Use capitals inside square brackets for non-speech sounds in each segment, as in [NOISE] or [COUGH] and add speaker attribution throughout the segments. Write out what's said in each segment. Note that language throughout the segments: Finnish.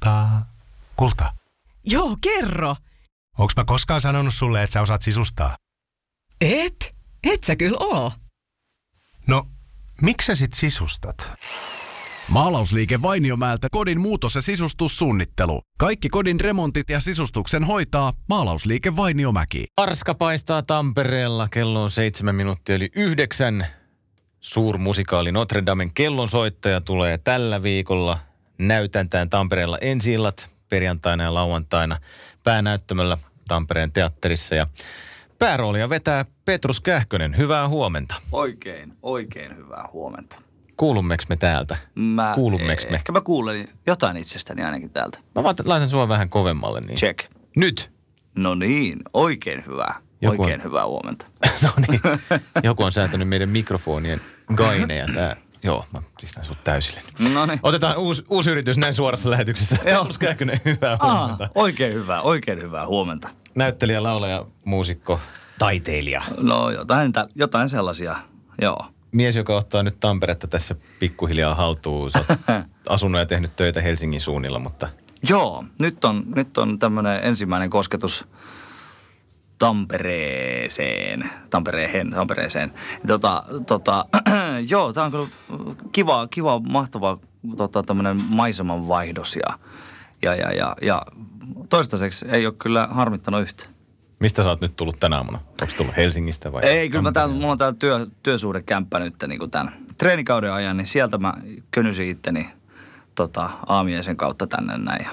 Speaker 1: kultaa. Kulta,
Speaker 2: Joo, kerro.
Speaker 1: onks mä koskaan sanonut sulle, että sä osaat sisustaa?
Speaker 2: Et? Et sä kyllä oo.
Speaker 1: No, miksi sä sit sisustat?
Speaker 3: Maalausliike Vainiomäeltä kodin muutos- ja sisustussuunnittelu. Kaikki kodin remontit ja sisustuksen hoitaa Maalausliike Vainiomäki.
Speaker 4: Arska paistaa Tampereella. Kello on seitsemän minuuttia eli yhdeksän. Suurmusikaali Notre Damen kellonsoittaja tulee tällä viikolla. Näytäntään Tampereella ensi illat perjantaina ja lauantaina päänäyttämöllä Tampereen teatterissa. Ja pääroolia vetää Petrus Kähkönen. Hyvää huomenta.
Speaker 5: Oikein, oikein hyvää huomenta.
Speaker 4: Kuulummeko me täältä?
Speaker 5: Mä,
Speaker 4: Kuulummeko me?
Speaker 5: Ehkä mä kuulen jotain itsestäni ainakin täältä.
Speaker 4: Mä vaan laitan sua vähän kovemmalle. Niin.
Speaker 5: Check.
Speaker 4: Nyt!
Speaker 5: No niin, oikein hyvää.
Speaker 4: Joku on-
Speaker 5: Oikein hyvää huomenta. [LAUGHS]
Speaker 4: No niin. [LAUGHS] Joku on säätänyt meidän mikrofonien gaineja. Tää. Joo, mä pistän sut täysille.
Speaker 5: No niin.
Speaker 4: Otetaan uusi, uusi yritys näin suorassa lähetyksessä.
Speaker 5: Joo.
Speaker 4: Kähkönen, hyvää huomenta.
Speaker 5: oikein hyvää, oikein hyvää huomenta.
Speaker 4: Näyttelijä, laulaja, muusikko, taiteilija.
Speaker 5: No jotain, jotain sellaisia, joo.
Speaker 4: Mies, joka ottaa nyt Tamperetta tässä pikkuhiljaa haltuun. Sä [LAUGHS] asunut ja tehnyt töitä Helsingin suunnilla, mutta
Speaker 5: Joo, nyt on, nyt on tämmöinen ensimmäinen kosketus Tampereeseen, Tampereen, Tampereeseen. Tota, tota, [CLEARS THROAT] joo, tämä on kyllä kiva, kiva mahtava tota, tämmöinen maisemanvaihdos ja, ja, ja, ja, ja toistaiseksi ei ole kyllä harmittanut yhtä.
Speaker 4: mistä sä oot nyt tullut tänä aamuna? Onko tullut Helsingistä vai?
Speaker 5: Ei, kyllä mä täällä, mulla on täällä työ, työsuhdekämppä nyt niin tämän treenikauden ajan, niin sieltä mä könysin itteni tota, aamiaisen kautta tänne näin. Ja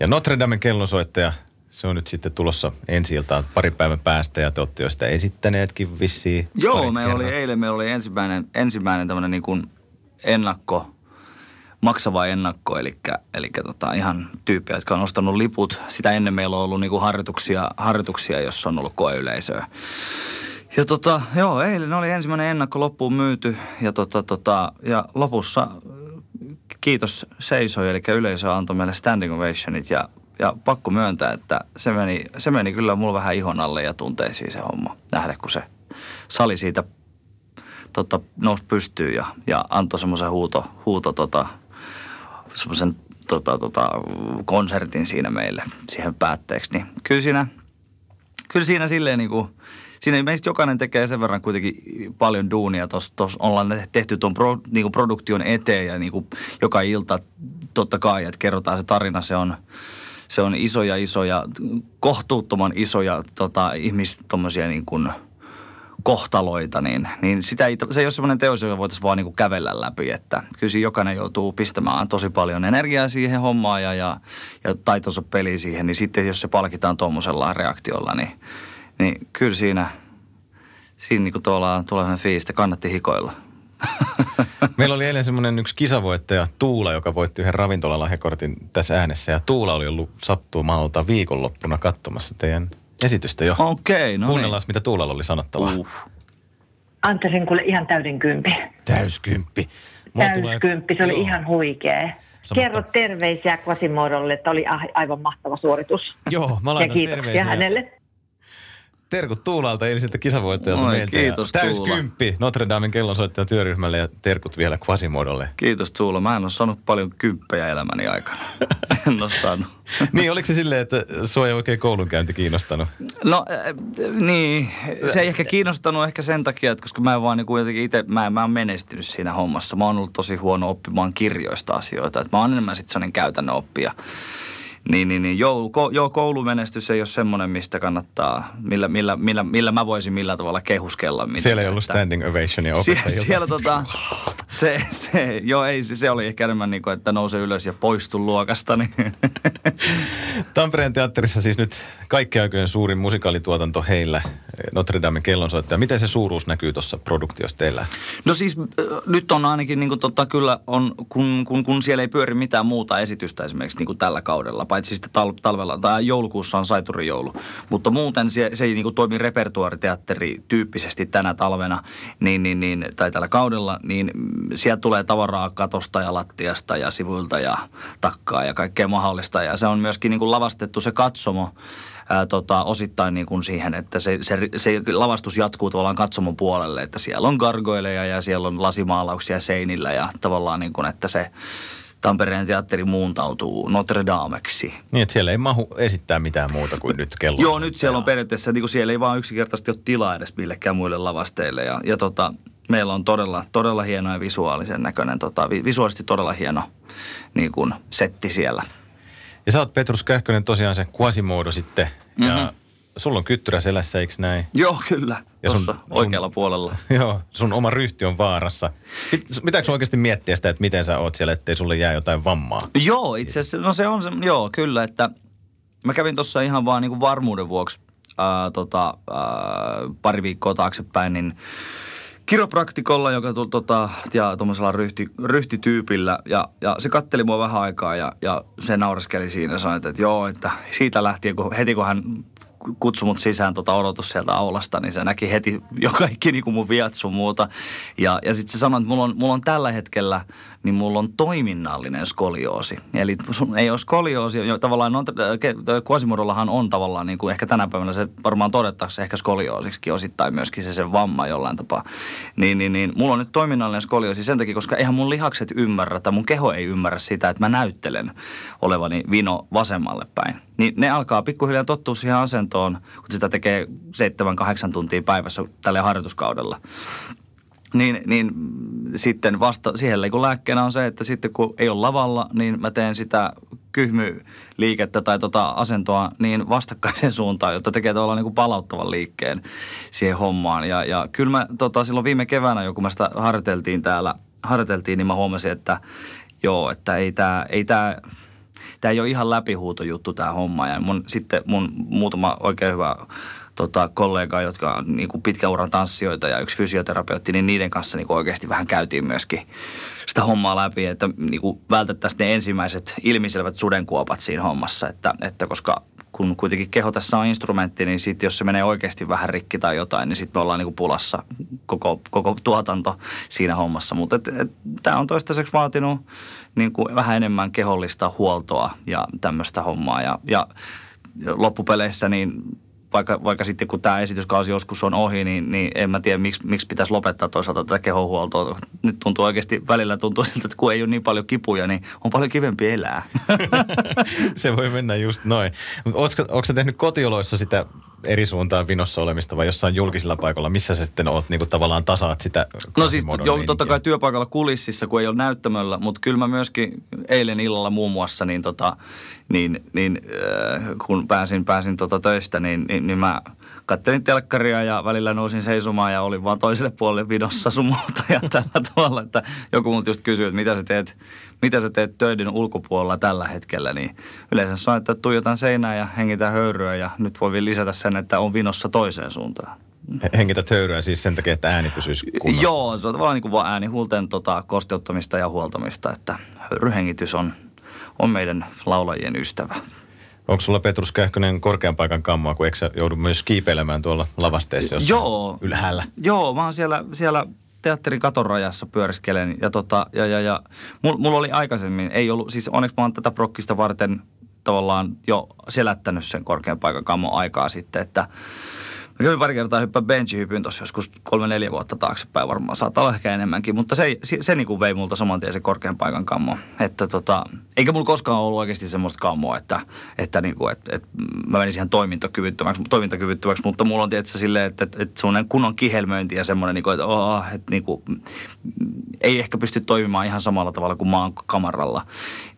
Speaker 4: Ja Notre Damen kellonsoittaja, se on nyt sitten tulossa ensi iltaan pari päivän päästä ja te olette jo sitä esittäneetkin vissiin.
Speaker 5: Joo, meillä oli eilen meillä oli ensimmäinen, ensimmäinen tämmöinen niin kuin ennakko, maksava ennakko, eli, eli tota ihan tyyppiä, jotka on ostanut liput. Sitä ennen meillä on ollut niin kuin harjoituksia, harjoituksia, jossa on ollut koeyleisöä. Ja tota, joo, eilen oli ensimmäinen ennakko loppuun myyty ja, tota, tota, ja lopussa kiitos seisoi, eli yleisö antoi meille standing ovationit ja, ja pakko myöntää, että se meni, se meni kyllä mulla vähän ihon alle ja tunteisiin se homma. Nähdä, kun se sali siitä tota, nousi pystyyn ja, ja antoi semmoisen huuto, huuto tota, semmoisen tota, tota, konsertin siinä meille siihen päätteeksi. Niin kyllä siinä, kyllä siinä silleen niin kuin, siinä meistä jokainen tekee sen verran kuitenkin paljon duunia. Tuossa ollaan tehty tuon pro, niin kuin produktion eteen ja niin kuin joka ilta totta kai, että kerrotaan se tarina. Se on, se on isoja, isoja, kohtuuttoman isoja tota, ihmis, niin kuin, kohtaloita, niin, niin sitä ei, se ei ole semmoinen teos, joka voitaisiin vaan niin kuin kävellä läpi. Että kyllä jokainen joutuu pistämään tosi paljon energiaa siihen hommaan ja, ja, ja taitonsa peli siihen. Niin sitten jos se palkitaan tuommoisella reaktiolla, niin, niin kyllä siinä, siinä niin kuin tuolla tulee sellainen fiilis, että kannatti hikoilla. [LAUGHS]
Speaker 4: Meillä oli eilen semmoinen yksi kisavoittaja Tuula, joka voitti yhden ravintolalahjakortin tässä äänessä. Ja Tuula oli ollut sattumalta viikonloppuna katsomassa teidän esitystä jo.
Speaker 5: Okei, no
Speaker 4: Kuunnellaan, mitä Tuulalla oli sanottavaa.
Speaker 5: Uh.
Speaker 6: Antaisin kuule ihan täyden kympi.
Speaker 4: Täyskymppi. Mulla tulee-
Speaker 6: Täyskymppi, se oli
Speaker 4: Joo.
Speaker 6: ihan huikea.
Speaker 4: Sä
Speaker 6: Kerro terveisiä Quasimodolle, että oli aivan mahtava suoritus.
Speaker 4: Joo, mä
Speaker 6: Ja
Speaker 4: laitan
Speaker 6: kiitoksia
Speaker 4: terveisiä.
Speaker 6: hänelle.
Speaker 4: Terkut Tuulalta eiliseltä kisavoittajalta
Speaker 5: Oi,
Speaker 4: meiltä.
Speaker 5: kiitos,
Speaker 4: ja
Speaker 5: Tuula.
Speaker 4: Täyskymppi Notre Damen kellonsoittaja työryhmälle ja terkut vielä Quasimodolle.
Speaker 5: Kiitos Tuula. Mä en ole saanut paljon kymppejä elämäni aikana. [LAUGHS] en ole saanut.
Speaker 4: niin, oliko se silleen, että sua ei oikein koulunkäynti kiinnostanut?
Speaker 5: No äh, niin, se ei ehkä kiinnostanut ehkä sen takia, että koska mä en vaan niin jotenkin itse, mä, en- mä en menestynyt siinä hommassa. Mä oon ollut tosi huono oppimaan kirjoista asioita. Että mä oon enemmän sitten sellainen käytännön oppija. Niin, niin, niin joo, ko, joo, koulumenestys ei ole semmoinen, mistä kannattaa, millä, millä, millä, millä mä voisin millä tavalla kehuskella. Mitä,
Speaker 4: Siellä ei ollut
Speaker 5: että-
Speaker 4: standing ovationia
Speaker 5: Sie-
Speaker 4: opettajilta.
Speaker 5: siellä tota, se, se, joo ei, se, se oli ehkä enemmän niin kuin, että nouse ylös ja poistu luokasta. Niin. [LAUGHS]
Speaker 4: Tampereen teatterissa siis nyt kaikkien aikojen suurin musikaalituotanto heillä, Notre Damen kellonsoittaja. Miten se suuruus näkyy tuossa produktiossa teillä?
Speaker 5: No siis äh, nyt on ainakin niin kuin, tota, kyllä, on, kun, kun, kun siellä ei pyöri mitään muuta esitystä esimerkiksi niin kuin tällä kaudella, paitsi sitten tal- talvella tai joulukuussa on Saiturin joulu. Mutta muuten se, se ei niin kuin toimi repertuariteatteri tyyppisesti tänä talvena niin, niin, niin, tai tällä kaudella, niin sieltä tulee tavaraa katosta ja lattiasta ja sivuilta ja takkaa ja kaikkea mahdollista. Ja se on myöskin niin kuin lavastettu se katsomo ää, tota, osittain niin kuin siihen, että se, se, se lavastus jatkuu tavallaan katsomon puolelle, että siellä on gargoileja ja siellä on lasimaalauksia seinillä ja tavallaan niin kuin, että se Tampereen teatteri muuntautuu Notre Dameksi.
Speaker 4: Niin, että siellä ei mahu esittää mitään muuta kuin nyt kello.
Speaker 5: Joo, nyt siellä on periaatteessa, niin kuin siellä ei vaan yksinkertaisesti ole tilaa edes millekään muille lavasteille. Ja, ja tota, meillä on todella, todella hieno ja visuaalisen näköinen, tota, vi- visuaalisesti todella hieno niin kuin setti siellä.
Speaker 4: Ja sä oot Petrus Kähkönen tosiaan se Quasimodo sitten. Ja
Speaker 5: Mhm.
Speaker 4: Sulla on kyttyrä selässä, eikö näin?
Speaker 5: Joo, kyllä.
Speaker 4: Ja sun-
Speaker 5: Tuossa
Speaker 4: sun-
Speaker 5: oikealla puolella. [LAUGHS]
Speaker 4: Joo, sun oma ryhti on vaarassa. Pit- Pitääkö sun oikeasti miettiä sitä, että miten sä oot siellä, ettei sulle jää jotain vammaa?
Speaker 5: Joo, itse asiassa, no se on se, joo, kyllä, että mä kävin tuossa ihan vaan niin kuin varmuuden vuoksi ää, tota, ää, pari viikkoa taaksepäin, niin kiropraktikolla, joka tu, tota, ja tuommoisella ryhti, ryhtityypillä, ja, ja se katteli mua vähän aikaa, ja, ja se naureskeli siinä ja sanoi, että, että joo, että siitä lähtien, kun, heti kun hän kutsui mut sisään tota odotus sieltä aulasta, niin se näki heti jo kaikki niin kuin mun viat sun muuta. Ja, ja sitten se sanoi, että mulla on, mulla on tällä hetkellä, niin mulla on toiminnallinen skolioosi. Eli sun ei ole skolioosi, tavallaan on, Quasimodollahan on tavallaan, niin kuin ehkä tänä päivänä se varmaan todettaisiin ehkä skolioosiksikin osittain myöskin se sen vamma jollain tapaa. Niin, niin, niin mulla on nyt toiminnallinen skolioosi sen takia, koska eihän mun lihakset ymmärrä tai mun keho ei ymmärrä sitä, että mä näyttelen olevani vino vasemmalle päin. Niin ne alkaa pikkuhiljaa tottua siihen asentoon, kun sitä tekee 7-8 tuntia päivässä tällä harjoituskaudella. Niin, niin sitten vasta siihen kun lääkkeenä on se, että sitten kun ei ole lavalla, niin mä teen sitä kyhmyliikettä tai tota asentoa niin vastakkaiseen [LAUGHS] suuntaan, jotta tekee tavallaan niin kuin palauttavan liikkeen siihen hommaan. Ja, ja kyllä mä tota, silloin viime keväänä, kun mä sitä harjoiteltiin täällä, harjoiteltiin, niin mä huomasin, että joo, että ei tämä ei tää, tämä ei ole ihan läpihuutojuttu tämä homma. Ja mun, sitten mun muutama oikein hyvä tota, kollega, jotka on niin kuin pitkän uran tanssijoita ja yksi fysioterapeutti, niin niiden kanssa niin kuin oikeasti vähän käytiin myöskin sitä hommaa läpi, että niin kuin vältettäisiin ne ensimmäiset ilmiselvät sudenkuopat siinä hommassa, että, että koska kun kuitenkin keho tässä on instrumentti, niin sitten jos se menee oikeasti vähän rikki tai jotain, niin sitten me ollaan niinku pulassa koko, koko tuotanto siinä hommassa. Mutta tämä on toistaiseksi vaatinut niinku vähän enemmän kehollista huoltoa ja tämmöistä hommaa. Ja, ja loppupeleissä niin vaikka, vaikka sitten kun tämä esityskausi joskus on ohi, niin, niin en mä tiedä, miksi, miksi pitäisi lopettaa toisaalta tätä kehohuoltoa. Nyt tuntuu oikeasti, välillä tuntuu siltä, että kun ei ole niin paljon kipuja, niin on paljon kivempi elää. [LAUGHS]
Speaker 4: Se voi mennä just noin. Onko sä tehnyt kotioloissa sitä eri suuntaan vinossa olemista vai jossain julkisilla paikoilla? Missä sä sitten oot niinku tavallaan tasaat sitä
Speaker 5: No siis jo, totta kai työpaikalla kulississa, kun ei ole näyttämöllä, mutta kyllä mä myöskin eilen illalla muun muassa, niin, tota, niin, niin äh, kun pääsin, pääsin tota töistä, niin, niin, niin mä kattelin telkkaria ja välillä nousin seisomaan ja olin vaan toiselle puolelle vidossa sun muuta ja tällä tavalla, että joku multa just kysyy, että mitä sä teet, mitä sä teet töiden ulkopuolella tällä hetkellä, niin yleensä se on, että tuijotan seinää ja hengitän höyryä ja nyt voi vielä lisätä sen, että on vinossa toiseen suuntaan.
Speaker 4: Hengität höyryä siis sen takia, että ääni pysyisi kunnossa.
Speaker 5: Joo, se on vaan niin kuin vaan äänihuulten tota, kosteuttamista ja huoltamista, että höyryhengitys on, on meidän laulajien ystävä.
Speaker 4: Onko sulla Petrus Kähkönen korkean paikan kammaa, kun eikö sä joudu myös kiipeilemään tuolla lavasteessa
Speaker 5: Joo.
Speaker 4: ylhäällä?
Speaker 5: Joo, mä oon siellä, siellä teatterin katon rajassa pyöriskelen ja, tota, ja, ja, ja mulla mul oli aikaisemmin, ei ollut, siis onneksi mä oon tätä prokkista varten tavallaan jo selättänyt sen korkean paikan kammon aikaa sitten, että Mä kävin pari kertaa hyppää benchihypyn tuossa joskus kolme-neljä vuotta taaksepäin varmaan. Saattaa olla ehkä enemmänkin, mutta se, se, se niin kuin vei multa saman tien se korkean paikan kammo. Että tota, eikä mulla koskaan ollut oikeasti semmoista kammoa, että, että, niin kuin, että, että mä menisin ihan toimintakyvyttömäksi, toimintakyvyttömäksi mutta mulla on tietysti silleen, että, että, että semmoinen kunnon kihelmöinti ja semmoinen, niin kuin, että, oh, että niin kuin, ei ehkä pysty toimimaan ihan samalla tavalla kuin maan kamaralla.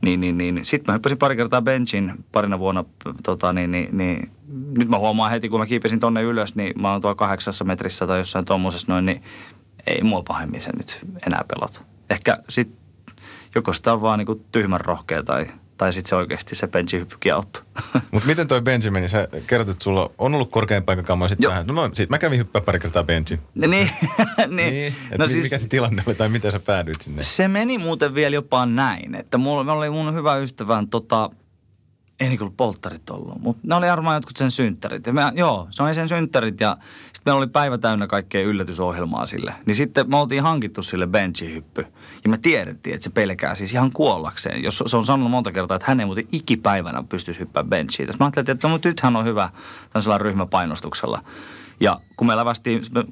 Speaker 5: Niin, niin, niin. Sitten mä hyppäsin pari kertaa benchin parina vuonna, tota, niin, niin, niin nyt mä huomaan heti, kun mä kiipesin tonne ylös, niin mä oon tuolla kahdeksassa metrissä tai jossain tuommoisessa noin, niin ei mua pahemmin se nyt enää pelota. Ehkä sit joko sitä on vaan niinku tyhmän rohkea tai, tai sitten se oikeasti se benchihyppykin auttoi. [LAUGHS]
Speaker 4: Mutta miten toi Benjamin, sä kerrot, että sulla on ollut korkean paikan kammaa, sit vähän, no, no sit mä kävin hyppää pari kertaa Benchin.
Speaker 5: niin, [LAUGHS] niin,
Speaker 4: Niin, no siis, mikä se tilanne oli tai miten sä päädyit sinne?
Speaker 5: Se meni muuten vielä jopa näin, että mulla oli mun hyvä ystävän tota, ei niin ollut polttarit ollut, mutta ne oli varmaan jotkut sen synttärit. Ja me, joo, se oli sen synttärit ja sitten meillä oli päivä täynnä kaikkea yllätysohjelmaa sille. Niin sitten me oltiin hankittu sille benchihyppy. Ja me tiedettiin, että se pelkää siis ihan kuollakseen. Jos se on sanonut monta kertaa, että hän ei muuten ikipäivänä pystyisi hyppäämään benchiin. Mä ajattelin, että no, nythän on hyvä tällaisella ryhmäpainostuksella. Ja kun me lävästiin, me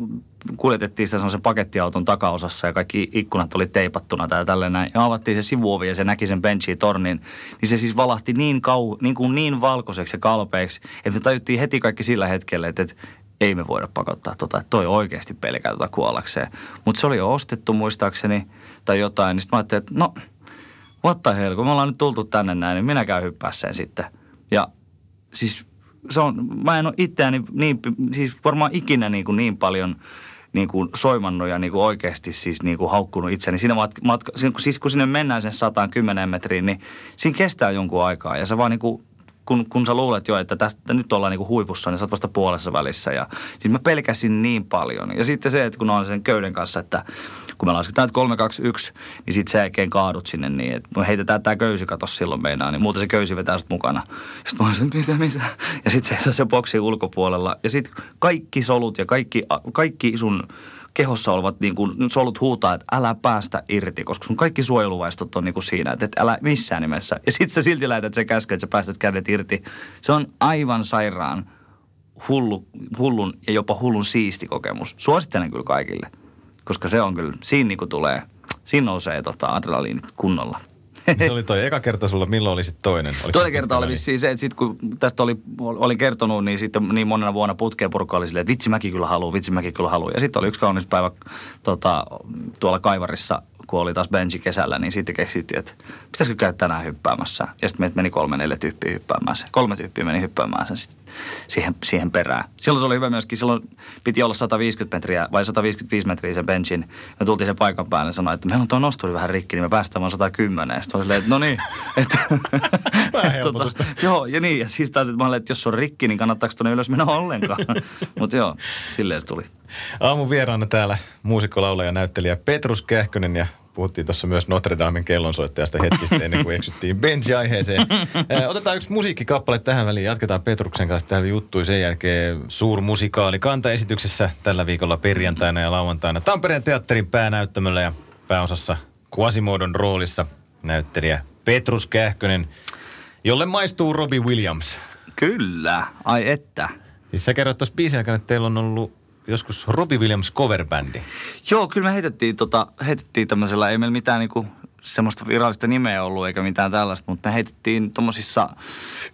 Speaker 5: kuljetettiin sitä sellaisen pakettiauton takaosassa ja kaikki ikkunat oli teipattuna tai tälleen näin. Ja avattiin se sivuovi ja se näki sen benchiin tornin. Niin se siis valahti niin, kau, niin, kuin niin valkoiseksi ja kalpeeksi, että me tajuttiin heti kaikki sillä hetkellä, että, että ei me voida pakottaa tota, että toi oikeasti pelkää tota kuollakseen. Mutta se oli jo ostettu muistaakseni tai jotain, niin sitten mä ajattelin, että no, what the hell, kun me ollaan nyt tultu tänne näin, niin minä käyn hyppää sen sitten. Ja siis se on, mä en ole itseäni niin, siis varmaan ikinä niin, kuin niin paljon niin kuin soimannut ja niin kuin oikeasti siis niin kuin haukkunut itseni. Siinä matka, matka, siis kun sinne mennään sen 110 metriin, niin siinä kestää jonkun aikaa ja se vaan niin kuin kun, kun sä luulet jo, että tästä nyt ollaan niinku huipussa, niin sä oot vasta puolessa välissä. Ja siis mä pelkäsin niin paljon. Ja sitten se, että kun on sen köyden kanssa, että kun me lasketaan, että 3, 2, 1, niin sitten sen jälkeen kaadut sinne niin, että me heitetään tämä köysi kato silloin meinaa, niin muuten se köysi vetää sut mukana. Sitten mä olisin, mitä, mitä? Ja sitten se se boksi ulkopuolella. Ja sitten kaikki solut ja kaikki, kaikki sun kehossa olevat niin kuin, solut huutaa, että älä päästä irti, koska sun kaikki suojeluvaistot on niin kuin siinä, että, älä missään nimessä. Ja sitten sä silti lähetät se käsky, että sä päästät kädet irti. Se on aivan sairaan hullu, hullun ja jopa hullun siisti kokemus. Suosittelen kyllä kaikille, koska se on kyllä, siinä niin kuin tulee, siinä nousee tota adrenaliinit kunnolla.
Speaker 4: Se oli toi eka kerta sulla, milloin oli sitten toinen? Oliko
Speaker 5: Toinen kerta oli vissiin se, että sit kun tästä oli, olin kertonut, niin sitten niin monena vuonna putkeen purkka oli silleen, että vitsi mäkin kyllä haluan, vitsi mäkin kyllä haluan. Ja sitten oli yksi kaunis päivä tota, tuolla Kaivarissa, kun oli taas benchi kesällä, niin sitten keksittiin, että pitäisikö käydä tänään hyppäämässä. Ja sitten meitä meni kolme, neljä tyyppiä hyppäämään sen. Kolme tyyppiä meni hyppäämään sen sit siihen, siihen perään. Silloin se oli hyvä myöskin, silloin piti olla 150 metriä vai 155 metriä sen benchin. Me tultiin sen paikan päälle ja sanoi, että meillä on tuo nosturi vähän rikki, niin me päästään vaan 110. Ja sitten silleen, että no niin. [LAUGHS] Että, [LAUGHS] tota, joo, ja niin. Ja siis taas, että mä olin, että jos se on rikki, niin kannattaako tuonne ylös mennä ollenkaan. [LAUGHS] Mutta joo, silleen se tuli.
Speaker 4: Aamun vieraana täällä muusikko, laulaja, näyttelijä Petrus Kähkönen ja puhuttiin tuossa myös Notre Damen kellonsoittajasta hetkistä ennen kuin eksyttiin benji-aiheeseen. [LAUGHS] Otetaan yksi musiikkikappale tähän väliin. Jatketaan Petruksen kanssa täällä juttui. Sen jälkeen suurmusikaali kantaesityksessä tällä viikolla perjantaina ja lauantaina Tampereen teatterin päänäyttämöllä ja pääosassa Quasimoodon roolissa näyttelijä Petrus Kähkönen, jolle maistuu Robbie Williams.
Speaker 5: Kyllä, ai että.
Speaker 4: Siis sä kerroit tuossa biisin aikana, että teillä on ollut joskus Robbie Williams coverbändi.
Speaker 5: Joo, kyllä me heitettiin, tota, heitettiin tämmöisellä, ei meillä mitään niinku semmoista virallista nimeä ollut eikä mitään tällaista, mutta me heitettiin tuommoisissa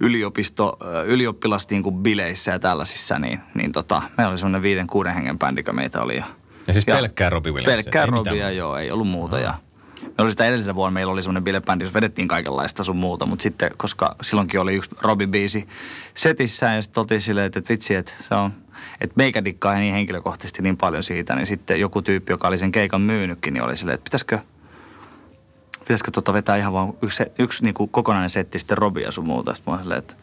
Speaker 5: yliopisto, ylioppilas niinku bileissä ja tällaisissa, niin, niin tota, meillä oli semmoinen viiden, kuuden hengen bändi, meitä oli. Ja,
Speaker 4: ja siis pelkkää Robbie Williams?
Speaker 5: Pelkkää Robbia, joo, ei ollut muuta. No. Ja, me oli sitä edellisenä vuonna, meillä oli semmoinen bilebändi, jossa vedettiin kaikenlaista sun muuta, mutta sitten, koska silloinkin oli yksi Robbie-biisi setissä ja sitten oltiin silleen, että vitsi, että se on – että meikä dikkaa niin henkilökohtaisesti niin paljon siitä, niin sitten joku tyyppi, joka oli sen keikan myynytkin, niin oli silleen, että pitäisikö, pitäisikö tota vetää ihan vaan yksi, yksi niin kuin kokonainen setti sitten Robia sun muuta. Sitten mä silleen, että,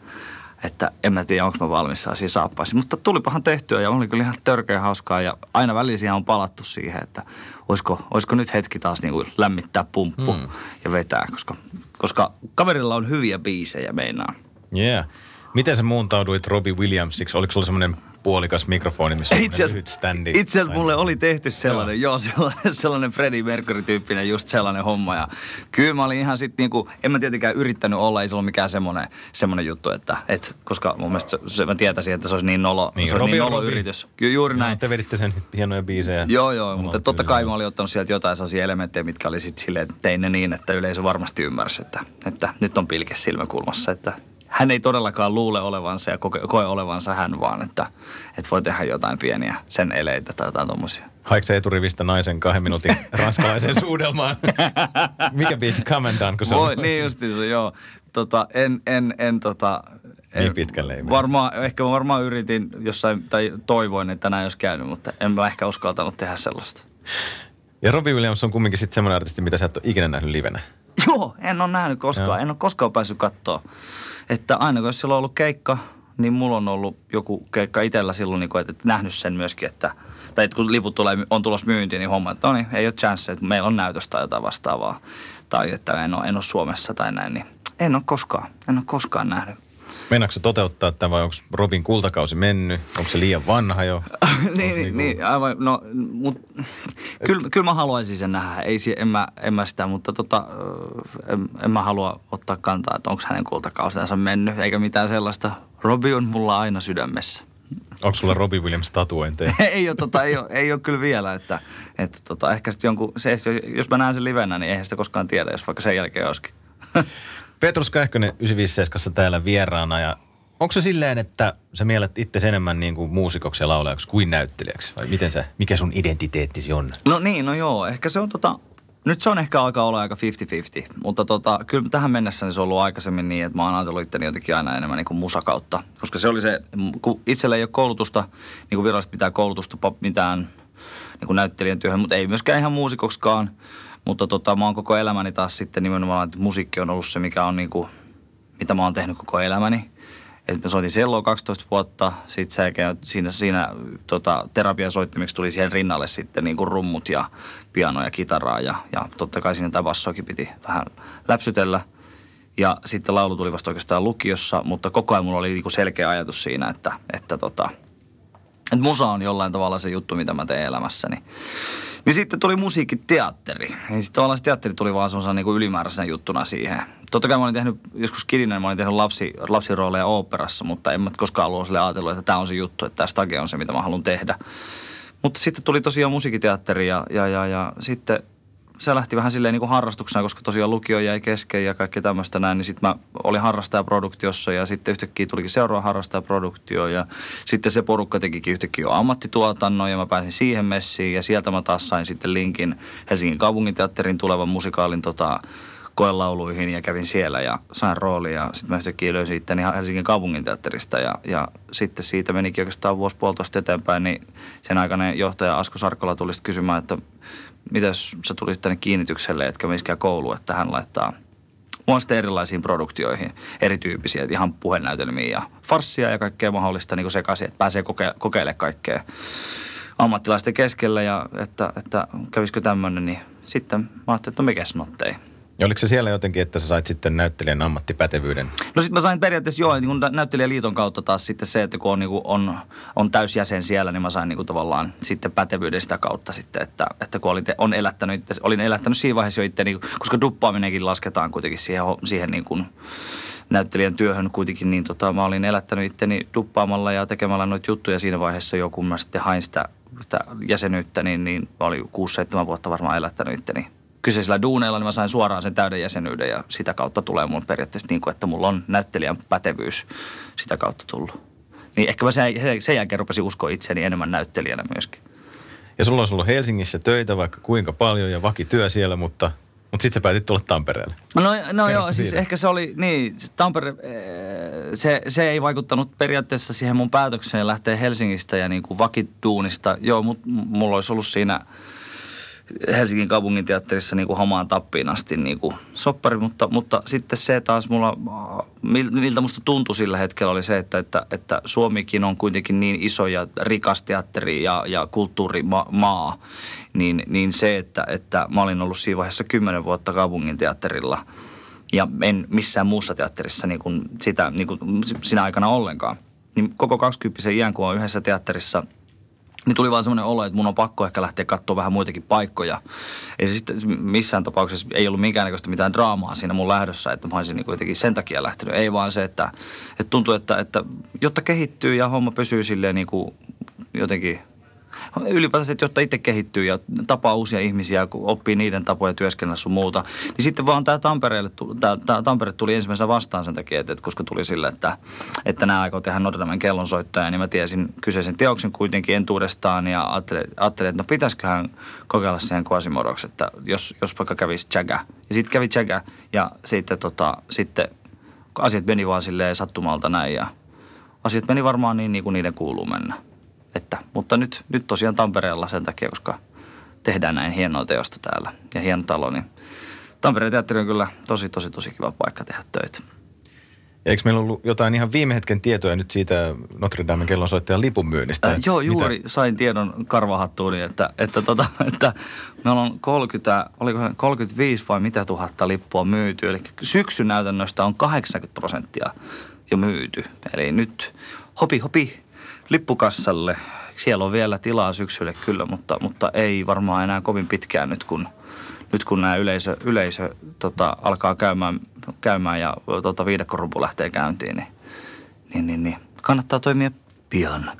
Speaker 5: että en mä tiedä, onko mä valmis siihen saappaisiin. Mutta tulipahan tehtyä ja oli kyllä ihan törkeä hauskaa ja aina välillä on palattu siihen, että olisiko, olisiko nyt hetki taas niin kuin lämmittää pumppu mm. ja vetää, koska, koska kaverilla on hyviä biisejä meinaan.
Speaker 4: Yeah. Miten sä muuntauduit Robbie Williamsiksi? Oliko sulla semmoinen puolikas mikrofoni, missä on itse lyhyt standi?
Speaker 5: Itse asiassa mulle oli tehty sellainen, joo, joo [LAUGHS] sellainen, sellainen Freddie Mercury-tyyppinen, just sellainen homma. Ja kyllä mä olin ihan sitten niinku, en mä tietenkään yrittänyt olla, ei se ollut mikään semmoinen, semmoinen juttu, että, et, koska mun mielestä se, se, mä tietäisin, että se olisi niin nolo, niin, se olisi niin nolo yritys. Kyllä juuri no, näin.
Speaker 4: Te veditte sen hienoja biisejä.
Speaker 5: Joo, joo, mutta totta kai mä olin ottanut sieltä jotain sellaisia elementtejä, mitkä oli sitten silleen, että tein ne niin, että yleisö varmasti ymmärsi, että, että nyt on pilke silmäkulmassa, että hän ei todellakaan luule olevansa ja koe, koe olevansa hän, vaan että, että voi tehdä jotain pieniä sen eleitä tai jotain tuommoisia.
Speaker 4: Haiko se eturivistä naisen kahden minuutin [LAUGHS] ranskalaisen suudelmaan? [LAUGHS] Mikä biisi Come and Done, kun se
Speaker 5: Voi, on? Niin se, joo. Tota, en, en, en tota,
Speaker 4: en, niin pitkälle ei
Speaker 5: varmaan, Ehkä mä varmaan yritin jossain, tai toivoin, että näin olisi käynyt, mutta en mä ehkä uskaltanut tehdä sellaista.
Speaker 4: Ja Robbie Williams on kumminkin sitten semmoinen artisti, mitä sä et ole ikinä nähnyt livenä. [LAUGHS]
Speaker 5: Joo, en ole nähnyt koskaan. Joo. En ole koskaan päässyt katsoa. Että aina kun sillä on ollut keikka, niin mulla on ollut joku keikka itsellä silloin, niin kuin, että, nähnyt sen myöskin, että, tai että kun liput tulee, on tulos myyntiin, niin homma, että no niin, ei ole chance, että meillä on näytöstä tai jotain vastaavaa. Tai että en ole, en ole Suomessa tai näin, niin en ole koskaan, en ole koskaan nähnyt.
Speaker 4: Meinaatko toteuttaa tämä vai onko Robin kultakausi mennyt? Onko se liian vanha jo? [LAUGHS]
Speaker 5: niin, niin, niin, niin, aivan, no, mut, kyllä, kyllä mä haluaisin sen nähdä. Ei, en, mä, en mä sitä, mutta tota, en, en mä halua ottaa kantaa, että onko hänen kultakausensa mennyt, eikä mitään sellaista. Robi on mulla aina sydämessä.
Speaker 4: Onko sulla Robbie Williams tatuointeja? [LAUGHS]
Speaker 5: ei, ole, tota, ei, ole, ei ole kyllä vielä, että, että tota, ehkä sitten jonkun, se, jos mä näen sen livenä, niin eihän sitä koskaan tiedä, jos vaikka sen jälkeen olisikin. [LAUGHS]
Speaker 4: Petrus Kähkönen 957 täällä vieraana ja onko se silleen, että sä mielet itse enemmän niin kuin muusikoksi ja laulajaksi kuin näyttelijäksi? Vai miten se, mikä sun identiteettisi on?
Speaker 5: No niin, no joo, ehkä se on tota, nyt se on ehkä alkaa olla aika 50-50, mutta tota, kyllä tähän mennessä niin se on ollut aikaisemmin niin, että mä oon ajatellut itteni jotenkin aina enemmän niin kuin musakautta. Koska se oli se, kun itsellä ei ole koulutusta, niin kuin virallisesti pitää koulutusta mitään niin kuin näyttelijän työhön, mutta ei myöskään ihan muusikoksikaan. Mutta tota, mä oon koko elämäni taas sitten nimenomaan, että musiikki on ollut se, mikä on niin kuin, mitä mä oon tehnyt koko elämäni. Et mä soitin selloa 12 vuotta, sitten se siinä, siinä tota, terapiasoittimiksi tuli siihen rinnalle sitten niin kuin rummut ja piano ja kitaraa ja, ja totta kai siinä bassoakin piti vähän läpsytellä. Ja sitten laulu tuli vasta oikeastaan lukiossa, mutta koko ajan mulla oli niin kuin selkeä ajatus siinä, että, että, tota, että musa on jollain tavalla se juttu, mitä mä teen elämässäni. Niin sitten tuli musiikkiteatteri. Ja sitten tavallaan se teatteri tuli vaan semmoisena niin ylimääräisenä juttuna siihen. Totta kai mä olin tehnyt, joskus kidinä mä olin tehnyt lapsi, lapsirooleja oopperassa, mutta en mä koskaan ollut sille ajatellut, että tämä on se juttu, että tämä stage on se, mitä mä haluan tehdä. Mutta sitten tuli tosiaan musiikkiteatteri ja, ja, ja, ja sitten se lähti vähän silleen niin kuin harrastuksena, koska tosiaan lukio jäi kesken ja kaikki tämmöistä näin, niin sitten mä olin harrastajaproduktiossa ja sitten yhtäkkiä tulikin seuraava harrastajaproduktio ja sitten se porukka tekikin yhtäkkiä jo ammattituotannon ja mä pääsin siihen messiin ja sieltä mä taas sain sitten linkin Helsingin kaupunginteatterin tulevan musikaalin tota, koelauluihin ja kävin siellä ja sain rooli ja sitten mä yhtäkkiä löysin itteni Helsingin kaupunginteatterista ja, ja sitten siitä menikin oikeastaan vuosi puolitoista eteenpäin, niin sen aikana johtaja Asko Sarkola tuli kysymään, että mitäs sä tulisit tänne kiinnitykselle, etkä miskään koulu, että hän laittaa mua sitten erilaisiin produktioihin, erityyppisiä, ihan puhenäytelmiä ja farssia ja kaikkea mahdollista niin sekaisin, että pääsee koke- kokeilemaan kaikkea ammattilaisten keskellä ja että, että kävisikö tämmöinen, niin sitten mä ajattelin, että no mikäs nottei.
Speaker 4: Ja oliko se siellä jotenkin, että sä sait sitten näyttelijän ammattipätevyyden?
Speaker 5: No sitten mä sain periaatteessa joo, niin näyttelijäliiton kautta taas sitten se, että kun on, niin kuin on, on täysjäsen siellä, niin mä sain niin tavallaan sitten pätevyyden sitä kautta sitten, että, että kun olin, on elättänyt, olin elättänyt siinä vaiheessa jo itteni, koska duppaaminenkin lasketaan kuitenkin siihen, siihen niin kuin näyttelijän työhön kuitenkin, niin tota, mä olin elättänyt itteni duppaamalla ja tekemällä noita juttuja siinä vaiheessa jo, kun mä sitten hain sitä, sitä jäsenyyttä, niin, niin mä olin 6-7 vuotta varmaan elättänyt itteni kyseisellä duuneilla, niin mä sain suoraan sen täyden jäsenyyden ja sitä kautta tulee mun periaatteessa niin kuin, että mulla on näyttelijän pätevyys sitä kautta tullut. Niin ehkä mä sen, sen jälkeen rupesin uskoa itseäni enemmän näyttelijänä myöskin.
Speaker 4: Ja sulla on ollut Helsingissä töitä vaikka kuinka paljon ja vakityö siellä, mutta, mutta sitten sä päätit tulla Tampereelle.
Speaker 5: No, no joo, siis ehkä se oli, niin, se Tampere, eh, se, se ei vaikuttanut periaatteessa siihen mun päätökseen lähteä Helsingistä ja niin kuin vakituunista. Joo, mutta mulla olisi ollut siinä – Helsingin kaupunginteatterissa niin kuin hamaan tappiin asti niin kuin soppari, mutta, mutta sitten se taas mulla, miltä musta tuntui sillä hetkellä oli se, että, että, että Suomikin on kuitenkin niin iso ja rikas teatteri ja, ja kulttuurimaa, niin, niin se, että, että mä olin ollut siinä vaiheessa kymmenen vuotta kaupunginteatterilla ja en missään muussa teatterissa niin kuin sitä, niin kuin sinä aikana ollenkaan. Niin koko 20 iän, kun on yhdessä teatterissa – niin tuli vaan semmoinen olo, että mun on pakko ehkä lähteä katsoa vähän muitakin paikkoja. Se sitten missään tapauksessa ei ollut minkäännäköistä mitään draamaa siinä mun lähdössä, että mä olisin niin jotenkin sen takia lähtenyt. Ei vaan se, että, että tuntuu, että, että jotta kehittyy ja homma pysyy silleen niin kuin jotenkin – ylipäätänsä, että jotta itse kehittyy ja tapaa uusia ihmisiä, kun oppii niiden tapoja työskennellä sun muuta. Niin sitten vaan tämä Tampereelle, tää, tää Tampere tuli ensimmäisenä vastaan sen takia, että, koska tuli sille, että, että nämä aikoo tehdä Notre Damen kellonsoittaja, niin mä tiesin kyseisen teoksen kuitenkin entuudestaan ja ajattelin, ajattelin että no pitäisiköhän kokeilla siihen Quasimoroksi, että jos, jos vaikka kävisi Jaga. Ja sitten kävi Jaga ja sitten, tota, sitten asiat meni vaan silleen sattumalta näin ja asiat meni varmaan niin, niin kuin niiden kuuluu mennä. Että, mutta nyt, nyt tosiaan Tampereella sen takia, koska tehdään näin hienoa teosta täällä ja hieno talo, niin Tampereen teatteri on kyllä tosi, tosi, tosi kiva paikka tehdä töitä.
Speaker 4: Eikö meillä ollut jotain ihan viime hetken tietoja nyt siitä Notre Damen kellonsoittajan lipun myynnistä?
Speaker 5: Äh, joo, juuri mitä? sain tiedon karvahattuuni, että, että, tota, [LAUGHS] että meillä on 30, oliko 35 vai mitä tuhatta lippua myyty. Eli syksyn näytännöstä on 80 prosenttia jo myyty. Eli nyt hopi hopi lippukassalle. Siellä on vielä tilaa syksylle kyllä, mutta, mutta ei varmaan enää kovin pitkään nyt, kun, nyt kun nämä yleisö, yleisö tota, alkaa käymään, käymään ja tota, viidakkorumpu lähtee käyntiin, niin, niin, niin, niin kannattaa toimia pian.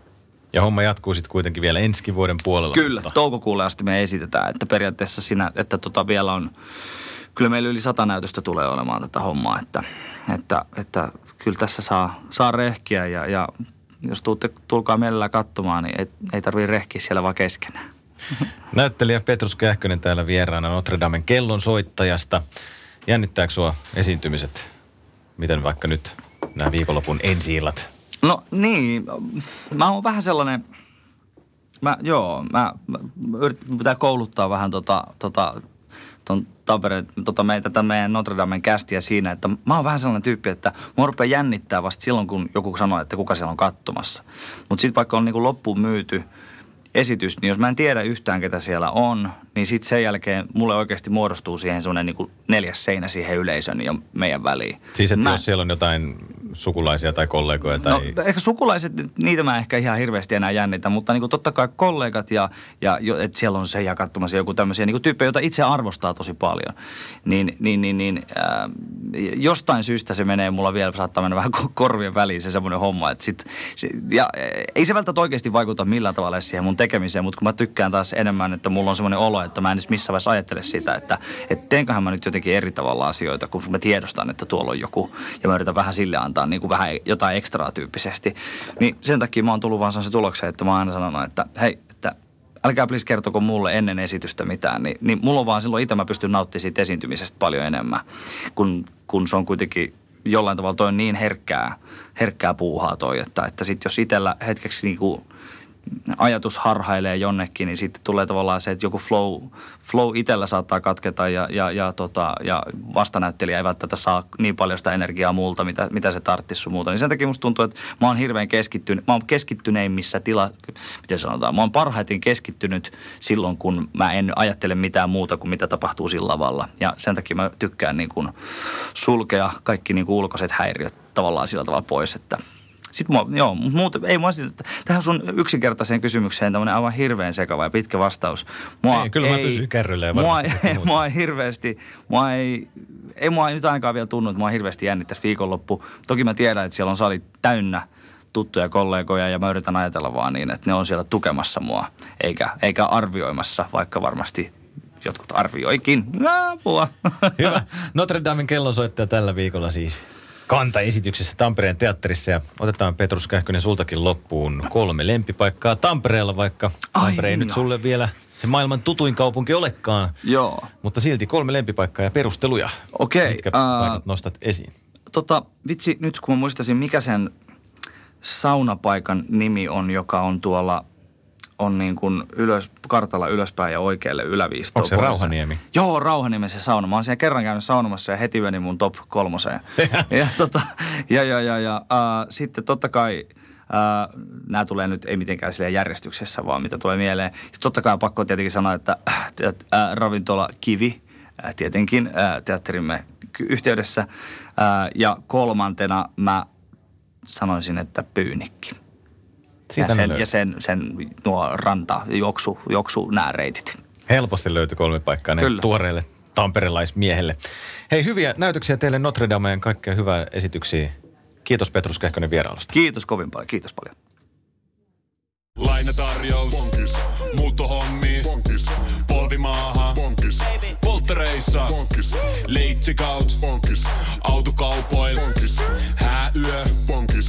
Speaker 4: Ja homma jatkuu sitten kuitenkin vielä ensi vuoden puolella.
Speaker 5: Kyllä,
Speaker 4: mutta-
Speaker 5: toukokuulle asti me esitetään, että periaatteessa siinä, että tota vielä on, kyllä meillä yli sata näytöstä tulee olemaan tätä hommaa, että, että, että kyllä tässä saa, saa rehkiä ja, ja jos tuutte, tulkaa mielellään katsomaan, niin ei, ei tarvitse rehkiä siellä vaan keskenään.
Speaker 4: Näyttelijä Petrus Kähkönen täällä vieraana Notre Damen kellon soittajasta. Jännittääkö sua esiintymiset? Miten vaikka nyt nämä viikonlopun ensi
Speaker 5: No niin, mä oon vähän sellainen, mä, joo, mä, mä yrit- pitää kouluttaa vähän tota, tota, ton Tampereen, tota meitä, tätä meidän Notre Damen kästiä siinä, että mä oon vähän sellainen tyyppi, että mua rupeaa jännittää vasta silloin, kun joku sanoo, että kuka siellä on kattomassa. Mutta sitten vaikka on niinku loppuun myyty esitys, niin jos mä en tiedä yhtään, ketä siellä on, niin sitten sen jälkeen mulle oikeasti muodostuu siihen semmoinen niinku neljäs seinä siihen yleisön ja meidän väliin.
Speaker 4: Siis että
Speaker 5: Mä-
Speaker 4: jos siellä on jotain sukulaisia tai kollegoja tai...
Speaker 5: No ehkä sukulaiset, niitä mä ehkä ihan hirveästi enää jännitä, mutta niin kuin totta kai kollegat ja, ja että siellä on se ja katsomassa joku tämmöisiä niin tyyppejä, joita itse arvostaa tosi paljon. Niin, niin, niin, niin ää, jostain syystä se menee, mulla vielä saattaa mennä vähän ko- korvien väliin se semmoinen homma. Että sit, se, ja ei se välttämättä oikeasti vaikuta millään tavalla siihen mun tekemiseen, mutta kun mä tykkään taas enemmän, että mulla on semmoinen olo, että mä en edes missään vaiheessa ajattele sitä, että, että teenköhän mä nyt jotenkin eri tavalla asioita, kun mä tiedostan, että tuolla on joku ja mä yritän vähän sille antaa niin kuin vähän jotain ekstraa tyyppisesti. Niin sen takia mä oon tullut vaan se tulokseen, että mä oon aina sanonut, että hei, että älkää please kertoko mulle ennen esitystä mitään, niin, niin mulla on vaan silloin itse mä pystyn nauttimaan siitä esiintymisestä paljon enemmän, kun, kun se on kuitenkin jollain tavalla toi on niin herkkää, herkkää puuhaa toi, että, että sit jos itsellä hetkeksi niinku ajatus harhailee jonnekin, niin sitten tulee tavallaan se, että joku flow, flow itsellä saattaa katketa ja, ja, ja, tota, ja vastanäyttelijä ei välttämättä saa niin paljon sitä energiaa muulta, mitä, mitä se tarttisi sun muuta. Niin sen takia musta tuntuu, että mä oon hirveän keskittynyt, mä oon keskittyneimmissä tila, miten sanotaan, mä oon parhaiten keskittynyt silloin, kun mä en ajattele mitään muuta kuin mitä tapahtuu sillä lavalla. Ja sen takia mä tykkään niin kuin sulkea kaikki niin kuin ulkoiset häiriöt tavallaan sillä tavalla pois, että sitten mua, joo, muuta, ei mua sitä, tähän sun yksinkertaiseen kysymykseen tämmöinen aivan hirveän sekava ja pitkä vastaus. Mua
Speaker 4: Ei, kyllä mä pysyn kärryillä ja
Speaker 5: mua, ei, [LAUGHS] mua ei hirveästi, mua ei, ei mua nyt ainakaan vielä tunnu, että mua hirveästi jännittäisi viikonloppu. Toki mä tiedän, että siellä on sali täynnä tuttuja kollegoja ja mä yritän ajatella vaan niin, että ne on siellä tukemassa mua, eikä, eikä arvioimassa, vaikka varmasti jotkut arvioikin. Apua.
Speaker 4: Hyvä. Notre Damen kellonsoittaja tällä viikolla siis kantaesityksessä Tampereen teatterissa ja otetaan Petrus Kähkönen sultakin loppuun kolme lempipaikkaa Tampereella, vaikka
Speaker 5: Ai
Speaker 4: Tampere ei
Speaker 5: niin
Speaker 4: nyt sulle vielä se maailman tutuin kaupunki olekaan.
Speaker 5: Joo.
Speaker 4: Mutta silti kolme lempipaikkaa ja perusteluja.
Speaker 5: Okei,
Speaker 4: Mitkä
Speaker 5: ää,
Speaker 4: paikat nostat esiin?
Speaker 5: Tota, vitsi, nyt kun mä muistasin, mikä sen saunapaikan nimi on, joka on tuolla, on niin kuin ylös, kartalla ylöspäin ja oikealle yläviistoon.
Speaker 4: Onko se
Speaker 5: pohjoiseen.
Speaker 4: Rauhaniemi?
Speaker 5: Joo, Rauhaniemen se sauna. Mä oon siellä kerran käynyt saunomassa ja heti meni mun top kolmoseen. [LAUGHS] ja, tota, ja, ja, ja, ja äh, sitten totta kai äh, nämä tulee nyt ei mitenkään sille järjestyksessä, vaan mitä tulee mieleen. Sitten totta kai on pakko tietenkin sanoa, että äh, äh, ravintola Kivi, äh, tietenkin äh, teatterimme yhteydessä. Äh, ja kolmantena mä sanoisin, että Pyynikki.
Speaker 4: Siitä
Speaker 5: ja
Speaker 4: ne
Speaker 5: sen,
Speaker 4: löytyy.
Speaker 5: ja sen, sen nuo ranta, juoksu, juoksu nämä reitit.
Speaker 4: Helposti löytyi kolme paikkaa näin
Speaker 5: Kyllä.
Speaker 4: tuoreelle tamperelaismiehelle. Hei, hyviä näytöksiä teille Notre Dameen, kaikkea hyvää esityksiä. Kiitos Petrus Kähkönen vierailusta.
Speaker 5: Kiitos kovin paljon, kiitos paljon.
Speaker 7: Lainatarjous. Bonkis. Muuttohommi. Bonkis. Polvimaaha. Bonkis. Polttereissa. Bonkis. Leitsikaut. Bonkis. Autokaupoil. Bonkis. Hääyö. Bonkis.